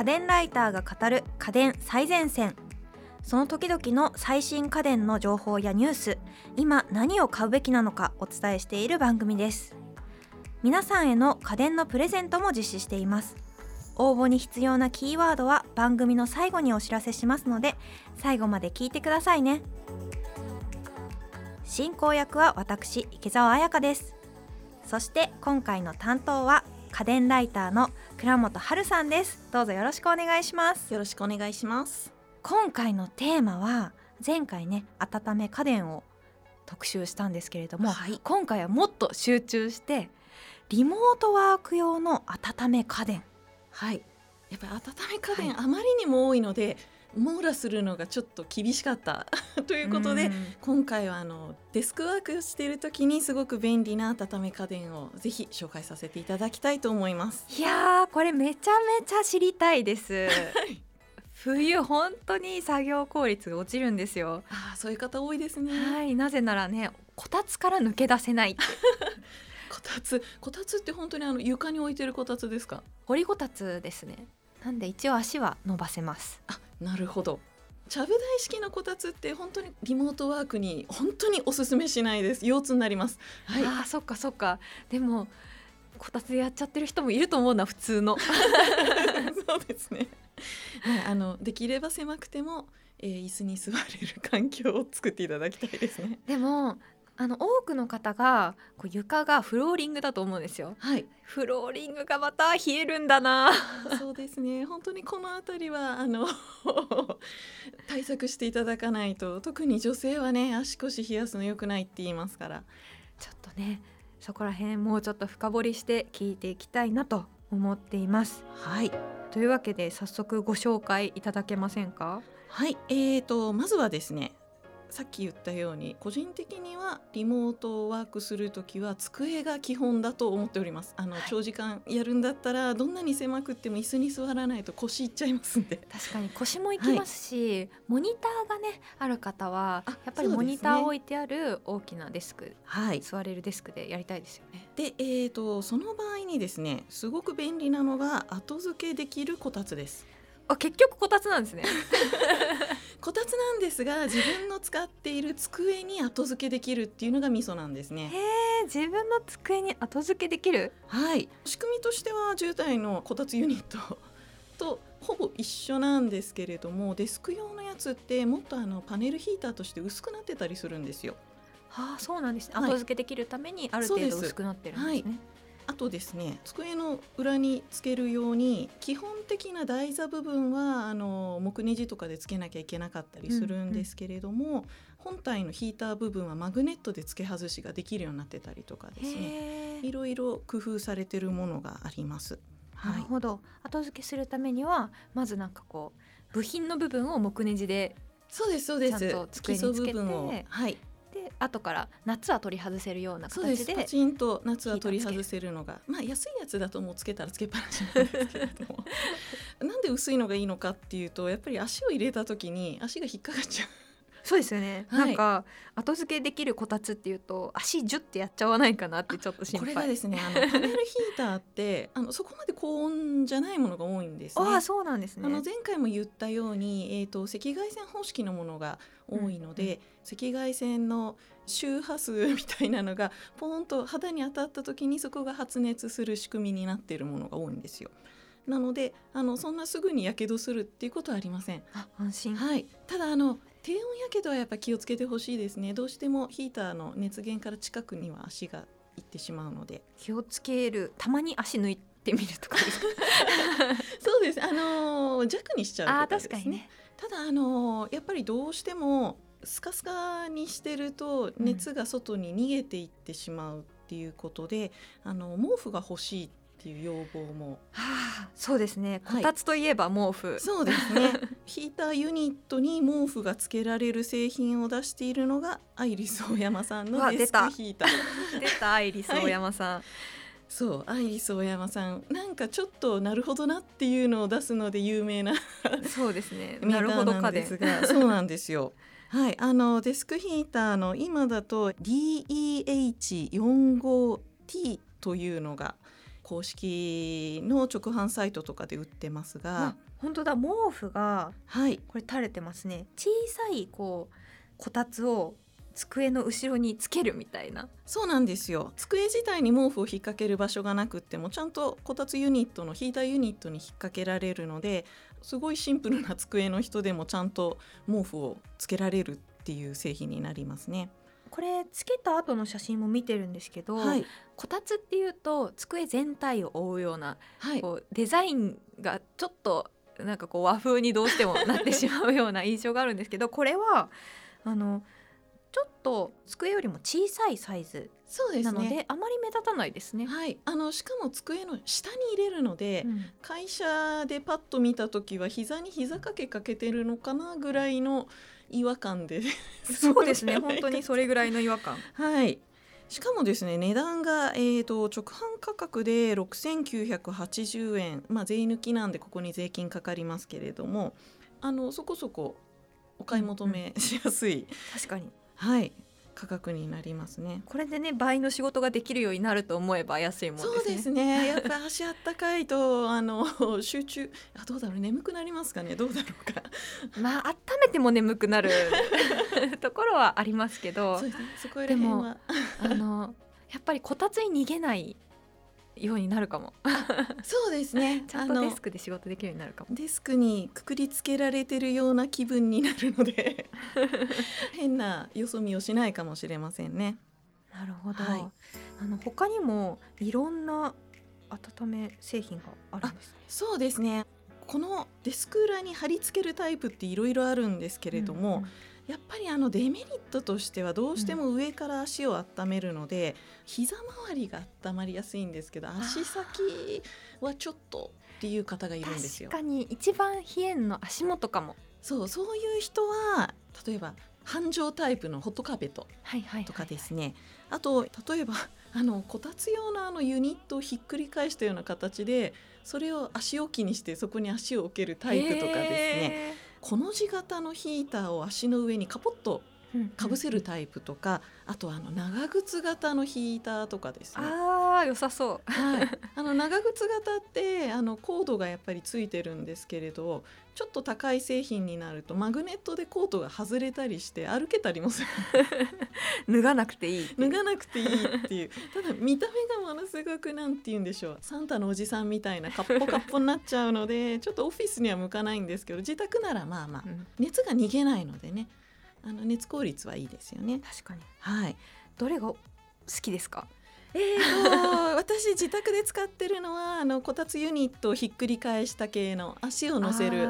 家電ライターが語る家電最前線。その時々の最新家電の情報やニュース。今何を買うべきなのかお伝えしている番組です。皆さんへの家電のプレゼントも実施しています。応募に必要なキーワードは番組の最後にお知らせしますので最後まで聞いてくださいね。進行役は私池澤彩香です。そして今回の担当は家電ライターの倉本春さんです。どうぞよろしくお願いします。よろしくお願いします。今回のテーマは前回ね温め家電を特集したんですけれども、はい。今回はもっと集中してリモートワーク用の温め家電。はい。やっぱり温め家電、はあまりにも多いので網羅するのがちょっと厳しかった。ということでうん。今回はあのデスクワークしている時にすごく便利な温め家電をぜひ紹介させていただきたいと思います。いやーこれめちゃめちゃ知りたいです。冬本当に作業効率が落ちるんですよ。ああそういう方多いですね。はいなぜならねこたつから抜け出せない こたつこたつって本当にあの床に置いてるこたつですか？掘りこたつですねなんで一応足は伸ばせますあなるほど。ちゃぶ台式のこたつって本当にリモートワークに本当におすすめしないです。腰痛になります。はい。あーそっかそっかでもこたつでやっちゃってる人もいると思うな普通の そうですね。はい、あのできれば狭くても、えー、椅子に座れる環境を作っていただきたいですね。でもあの多くの方がこう床がフローリングだと思うんですよはい、フローリングがまた冷えるんだなそうですね。本当にこのあたりはあの 対策していただかないと、特に女性はね足腰冷やすの良くないって言いますから。ちょっとねそこら辺もうちょっと深掘りして聞いていきたいなと思っていますはい。というわけで早速ご紹介いただけませんか？はい、えーとまずはですね。さっき言ったように個人的にはリモートワークするときは机が基本だと思っております。あの、はい。長時間やるんだったらどんなに狭くっても椅子に座らないと腰いっちゃいますんで。確かに腰もいきますし、モニターがねある方はあやっぱりモニター置いてある大きなデスクはい。座れるデスクでやりたいですよね。で、えー、とその場合にですねすごく便利なのが後付けできるこたつです。あ結局こたつなんですね こたつなんですが自分の使っている机に後付けできるっていうのがミソなんですね。へえ自分の机に後付けできる？はい。仕組みとしては10台のこたつユニット とほぼ一緒なんですけれどもデスク用のやつってもっとあのパネルヒーターとして薄くなってたりするんですよ。はあそうなんですね、はい。後付けできるためにある程度薄くなってるんですねあとですね机の裏につけるように基本的な台座部分はあの木ネジとかでつけなきゃいけなかったりするんですけれども、本体のヒーター部分はマグネットで付け外しができるようになってたりとかですねいろいろ工夫されてるものがあります。はい、なるほど。後付けするためにはまずなんかこう部品の部分を木ネジでそうですそうです。基礎部分を。はい。で後から夏は取り外せるようなそうです。形でパチンと夏は取り外せるのがまあ安いやつだともうつけたらつけっぱなしなんですけれども。なんで薄いのがいいのかっていうとやっぱり足を入れた時に足が引っかかっちゃう。そうですよね、はい。なんか後付けできるこたつっていうと足ジュってやっちゃわないかなってちょっと心配。これがですねあの パネルヒーターってあのそこまで高温じゃないものが多いんですね。ああそうなんですね。あの前回も言ったように、えー、と赤外線方式のものが多いので、赤外線の周波数みたいなのがポーンと肌に当たった時にそこが発熱する仕組みになっているものが多いんですよ。なのであのそんなすぐにやけどするっていうことはありません。あ安心。はい、ただあの低温やけどはやっぱ気をつけてほしいですね。どうしてもヒーターの熱源から近くには足が行ってしまうので。気をつける。たまに足抜いてみるとか そうです。あのー弱にしちゃうとかですね。確かにね。ただあのーやっぱりどうしてもスカスカにしてると熱が外に逃げていってしまうっていうことで、あの毛布が欲しいっていう要望も。はあそうですね。はい。こたつといえば毛布、そうですね。ヒーターユニットに毛布がつけられる製品を出しているのがアイリスオーヤマさんうのデスクヒーター。出たアイリス大山さん、そうアイリスオーヤマさん。なんかちょっとなるほどなっていうのを出すので有名なそうですね。メなるほど家電そうなんですよ。はい、あのデスクヒーターの今だと DEH45T というのが公式の直販サイトとかで売ってますが。あ、本当だ。毛布がはい。これ垂れてますね。小さいこうこたつを机の後ろにつけるみたいな。そうなんですよ。机自体に毛布を引っ掛ける場所がなくってもちゃんとこたつユニットのヒーターユニットに引っ掛けられるのですごいシンプルな机の人でもちゃんと毛布をつけられるっていう製品になりますね。これつけた後の写真も見てるんですけど、はい、こたつっていうと机全体を覆うようなはい、こうデザインがちょっとなんかこう和風にどうしてもなってしまうような印象があるんですけどこれはあのちょっと机よりも小さいサイズそうですなのでね。あまり目立たないですね。はい、あのしかも机の下に入れるので、うん。会社でパッと見た時は膝に膝掛けかけてるのかなぐらいの違和感で。そうですね。本当にそれぐらいの違和感。はい。しかもですね値段が、えー、と直販価格で6980円、まあ、税抜きなんでここに税金かかりますけれどもあのそこそこお買い求めしやすい、確かにはい、価格になりますね。これでね倍の仕事ができるようになると思えば安いもんですね。そうですね。やっぱ足あったかいと あの集中あどうだろう眠くなりますかね？どうだろうか。まあ温めても眠くなる ところはありますけど。そうですね。そこら辺は。あのやっぱりこたつに逃げないようになるかも。そうですね。ちゃんとデスクで仕事できるようになるかも。デスクにくくりつけられてるような気分になるので 変なよそ見をしないかもしれませんね。なるほど、はい。あの他にもいろんな温め製品があるんですね。そうですね。このデスク裏に貼り付けるタイプっていろいろあるんですけれども、うんうんやっぱりあのデメリットとしてはどうしても上から足を温めるので、膝周りが温まりやすいんですけど足先はちょっとっていう方がいるんですよ。確。かに一番冷えんの足元かも。そうそういう人は例えば半畳タイプのホットカーペットとかですね、あと例えば あのこたつ用のあのユニットをひっくり返したような形でそれを足置きにしてそこに足を置けるタイプとかですねこの字型のヒーターを足の上にカポッとかぶせるタイプとか、あとあの長靴型のヒーターとかですね。あー良さそう。はい、あの長靴型ってあのコードがやっぱりついてるんですけれどちょっと高い製品になるとマグネットでコードが外れたりして歩けたりもする。脱がなくていい脱がなくていいっていう。ただ見た目がものすごくなんて言うんでしょう。サンタのおじさんみたいなカッポカッポになっちゃうのでちょっとオフィスには向かないんですけど自宅ならまあまあうん。熱が逃げないのでねあの熱効率はいいですよね。確かに。はい。どれが好きですか？えーと 私自宅で使ってるのはあのこたつユニットをひっくり返した系の足を乗せる。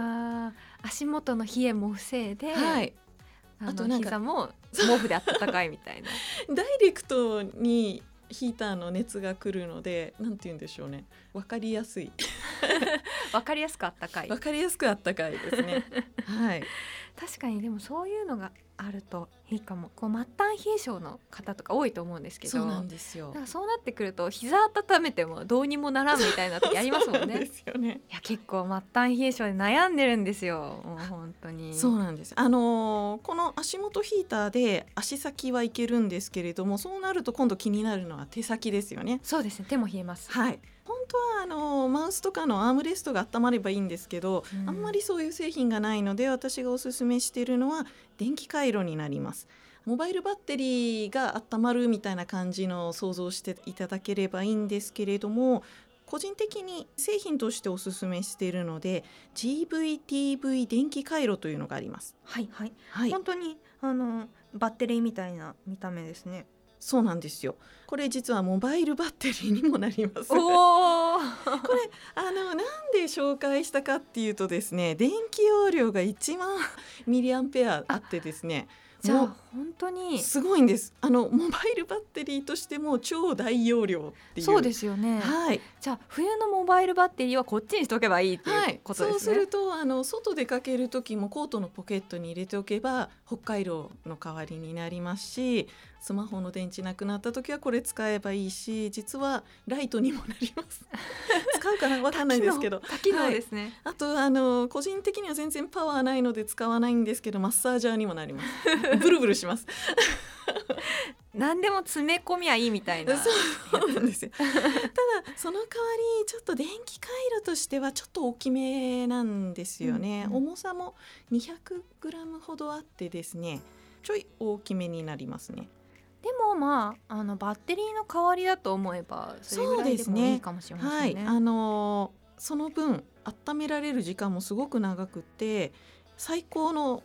足元の冷えも防いで、はい。あとなんか膝も毛布で温かいみたいな。ダイレクトにヒーターの熱が来るのでなんて言うんでしょうね。わかりやすい。わかりやすく温かい。わかりやすくあったかいですね。はい確かにでもそういうのがあるといいかも。こう末端冷え性の方とか多いと思うんですけど。そうなんですよ。だからそうなってくると膝温めてもどうにもならんみたいな時ありますもんね。ですよね。いや結構末端冷え性で悩んでるんですよ。もう本当に。そうなんです。あのーこの足元ヒーターで足先はいけるんですけれどもそうなると今度気になるのは手先ですよね。そうですね。手も冷えます。はい本当はあのマウスとかのアームレストが温まればいいんですけど、うん。あんまりそういう製品がないので私がおすすめしているのは電気回路になります。モバイルバッテリーが温まるみたいな感じの想像していただければいいんですけれども個人的に製品としておすすめしているので GVTV 電気回路というのがあります。はいはい、はい、本当にあのバッテリーみたいな見た目ですねそうなんですよ。これ実はモバイルバッテリーにもなります。これあのなんで紹介したかっていうとですね電気容量が1万ミリアンペアあってですねじゃあも本当うに。すごいんです。あのモバイルバッテリーとしても超大容量っていう。そうですすよね、はい、じゃあ冬のモバイルバッテリーはこっちにしとけばいいってはい。いうことですね、そうするとあの外出かける時もコートのポケットに入れておけば北海道の代わりになりますしスマホの電池なくなった時はこれ使えばいいし実はライトにもなります。使うかな？わかんないですけど。多機能ですね、あとあの個人的には全然パワーないので使わないんですけどマッサージャーにもなります。ブルブルします。何でも詰め込みゃいいみたいな。そうなんですよ。ただその代わりちょっと電気回路としてはちょっと大きめなんですよね、うんうん。重さも 200g ほどあってですねちょい大きめになりますねでもまああのバッテリーの代わりだと思えばそれぐらいでもいいかもしれまはいせんね。あのーその分温められる時間もすごく長くて最高の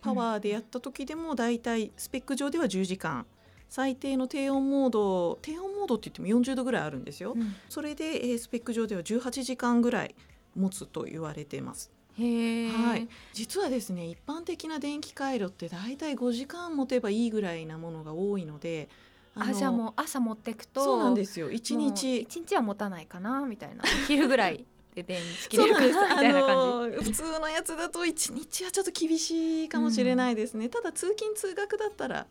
パワーでやった時でもだいたいスペック上では10時間。最低の低温モード低温モードって言っても40度ぐらいあるんですよ、うん。それで、えースペック上では18時間ぐらい持つと言われてますはい、実はですね一般的な電気回路ってだいたい5時間持てばいいぐらいなものが多いのでのあじゃあもう朝持ってくとそうなんですよ。1もう日一日は持たないかなみたいな。お昼ぐらいで電池切れるみたいな感じ。あのー普通のやつだと一日はちょっと厳しいかもしれないですね。ただ通勤通学だったら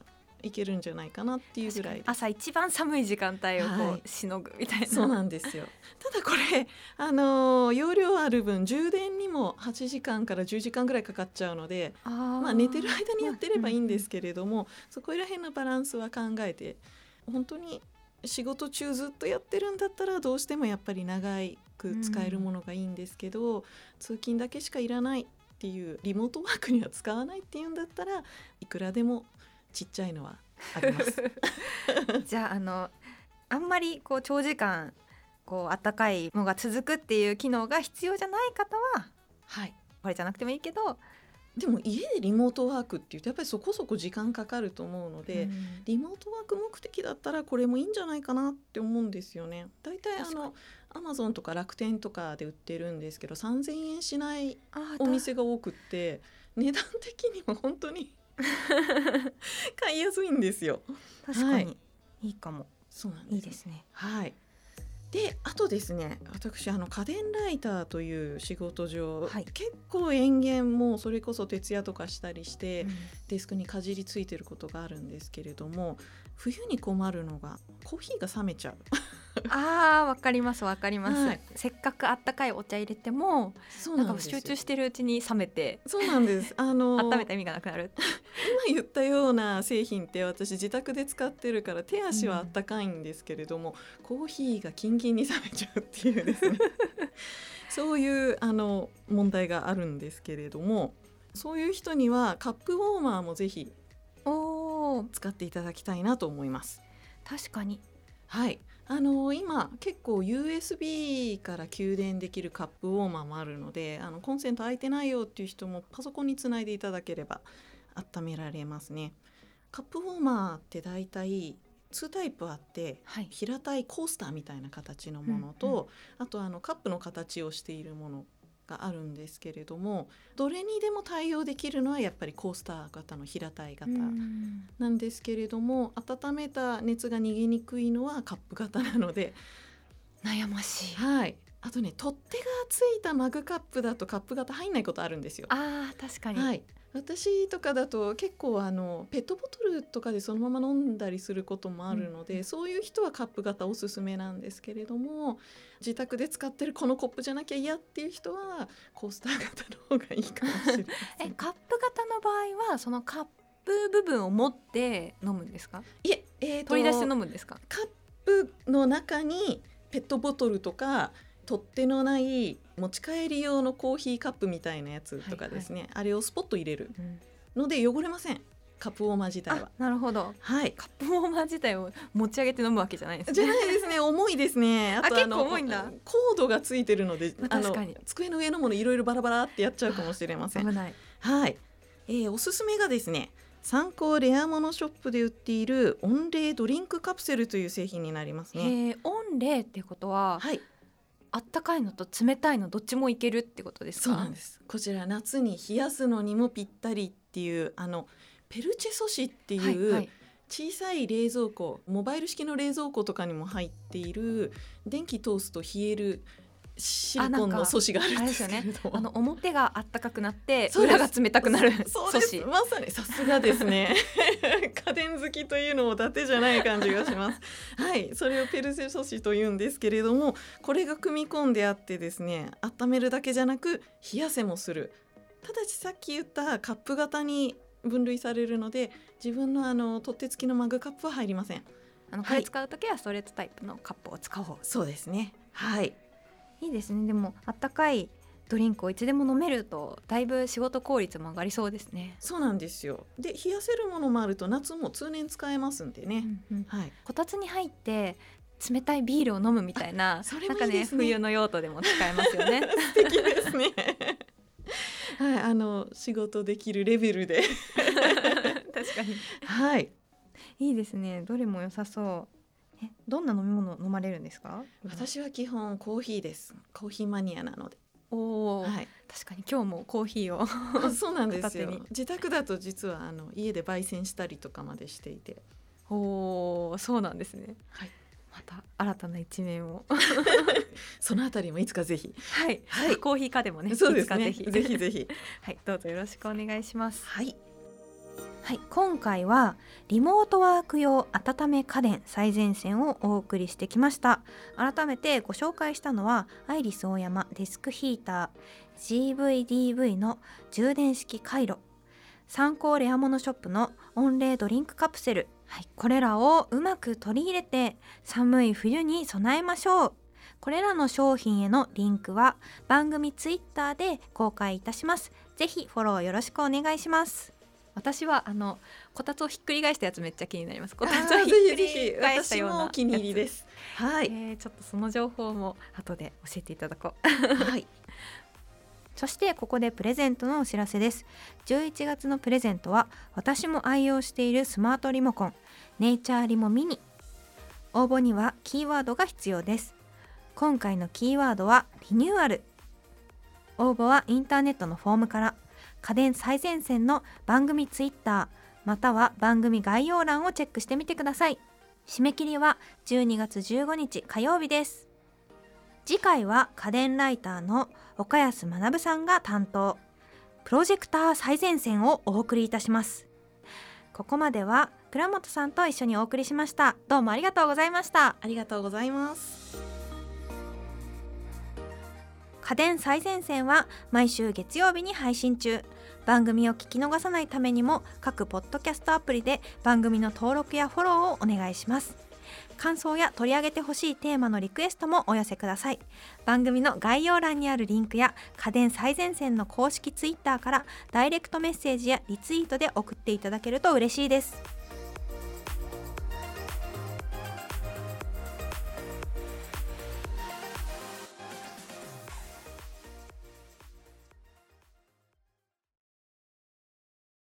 いけるんじゃないかなっていうぐらい。朝一番寒い時間帯をこう、はいしのぐみたいな。そうなんですよ。ただこれあのー容量ある分充電にも8時間から10時間ぐらいかかっちゃうので、まあ寝てる間にやってればいいんですけれども、そこら辺のバランスは考えて本当に仕事中ずっとやってるんだったらどうしてもやっぱり長く使えるものがいいんですけど、通勤だけしかいらないっていうリモートワークには使わないっていうんだったらいくらでもちっちゃいのはあります。じゃああのあんまりこう長時間こう暖かいのが続くっていう機能が必要じゃない方ははいこれじゃなくてもいいけど、でも家でリモートワークっていうとやっぱりそこそこ時間かかると思うので、うんリモートワーク目的だったらこれもいいんじゃないかなって思うんですよね。だいたいあのアマゾンとか楽天とかで売ってるんですけど3,000円しないお店が多くって値段的にも本当に 買いやすいんですよ。確かに、い、いかもそうなんですいいですね。はい。であとですね私あの家電ライターという仕事上、はい結構延々もうそれこそ徹夜とかしたりして、うんデスクにかじりついてることがあるんですけれども冬に困るのがコーヒーが冷めちゃう あーわかりますわかります、はい。せっかくあったかいお茶入れてもなんか集中してるうちに冷めてそうなんです。あの温めた意味がなくなる今言ったような製品って私自宅で使ってるから手足はあったかいんですけれども、コーヒーがキンキンに冷めちゃうっていうですね。そういうあの問題があるんですけれどもそういう人にはカップウォーマーもぜひ使っていただきたいなと思います。確かに。はいあの今結構 USB から給電できるカップウォーマーもあるのであのコンセント空いてないよっていう人もパソコンにつないでいただければ温められますね。カップウォーマーってだいたい2タイプあってはい平たいコースターみたいな形のものと、うんうんあとあのカップの形をしているものがあるんですけれどもどれにでも対応できるのはやっぱりコースター型の平たい型うん。なんですけれども温めた熱が逃げにくいのはカップ型なので、悩ましい。はい、あとね取っ手がついたマグカップだとカップ型入んないことあるんですよ。あー確かに、はい、私とかだと結構あのペットボトルとかでそのまま飲んだりすることもあるので、うんそういう人はカップ型おすすめなんですけれども自宅で使ってるこのコップじゃなきゃ嫌っていう人はコースター型の方がいいかもしれない えカップ型の場合はそのカップ部分を持って飲むんですか？いえ、えーと取り出して飲むんですか？カップの中にペットボトルとか取っ手のない持ち帰り用のコーヒーカップみたいなやつとかですね、あれをスポッと入れる。ので汚れません。カップウォーマー自体あは。なるほど。はい。カップウォーマー自体を持ち上げて飲むわけじゃないんですじゃねないですね。重いですね。あとあ重いんだ。コードがついてるのでまあ確かに。机の上のものいろいろバラバラってやっちゃうかもしれません。危ない。はい、えーおすすめがですね参考レアモノショップで売っている温冷ドリンクカプセルという製品になりますね。温冷ってことははいあったかいのと冷たいのどっちもいけるってことですか？そうなんです。こちら夏に冷やすのにもぴったりっていうあのペルチェ素子っていう、はいはい。小さい冷蔵庫モバイル式の冷蔵庫とかにも入っている電気通すと冷えるシリコンの素子があるんですけれども、あの表があったかくなって裏が冷たくなる素子。まさにさすがですね。家電好きというのも伊達じゃない感じがします。はいそれをペルセ素子というんですけれどもこれが組み込んであってですね温めるだけじゃなく冷やせもする。ただしさっき言ったカップ型に分類されるので自分のあの取っ手付きのマグカップは入りません。あのこはい。れ使う時はストレートタイプのカップを使おうそうですね。はいいいですね。でもあったかいドリンクをいつでも飲めるとだいぶ仕事効率も上がりそうですね、そうなんですよ。で冷やせるものもあると夏も通年使えますんでね、はい。こたつに入って冷たいビールを飲むみたいなそれなんかねもいいですね。冬の用途でも使えますよね。素敵ですね。はいあの仕事できるレベルで。確かに。はい。いいですね。どれも良さそうえどんな飲み物飲まれるんですか？私は基本コーヒーです。コーヒーマニアなので。おお、はい。確かに今日もコーヒーをあ そうなんですよ。自宅だと実はあの家で焙煎したりとかまでしていて。おおそうなんですね。はい。また新たな一面を。そのあたりもいつかぜひ。はい、はい。コーヒーかでもねそうですね。ぜひぜひ。はい。どうぞよろしくお願いします。はいはい、今回はリモートワーク用温め家電最前線をお送りしてきました。改めてご紹介したのはアイリスオーヤマデスクヒーター GVDV の充電式回路参考レアモノショップの温冷ドリンクカプセル、はい、これらをうまく取り入れて寒い冬に備えましょう。これらの商品へのリンクは番組ツイッターで公開いたします。ぜひフォローよろしくお願いします。私はあのこたつをひっくり返したやつめっちゃ気になります。こあたつをひっくり返した私ようなもお気に入りですすはい、えーちょっとその情報も後で教えていただこう。はい。そしてここでプレゼントのお知らせです。11月のプレゼントは私も愛用しているスマートリモコンネイチャーリモミニ。応募にはキーワードが必要です。今回のキーワードはリニューアル。応募はインターネットのフォームから家電最前線の番組ツイッターまたは番組概要欄をチェックしてみてください。締め切りは12月15日火曜日です。次回は家電ライターの岡安学さんが担当。プロジェクター最前線をお送りいたします。ここまでは倉本さんと一緒にお送りしました。どうもありがとうございました。ありがとうございます。家電最前線は毎週月曜日に配信中。番組を聞き逃さないためにも各ポッドキャストアプリで番組の登録やフォローをお願いします。感想や取り上げてほしいテーマのリクエストもお寄せください。番組の概要欄にあるリンクや家電最前線の公式ツイッターからダイレクトメッセージやリツイートで送っていただけると嬉しいです。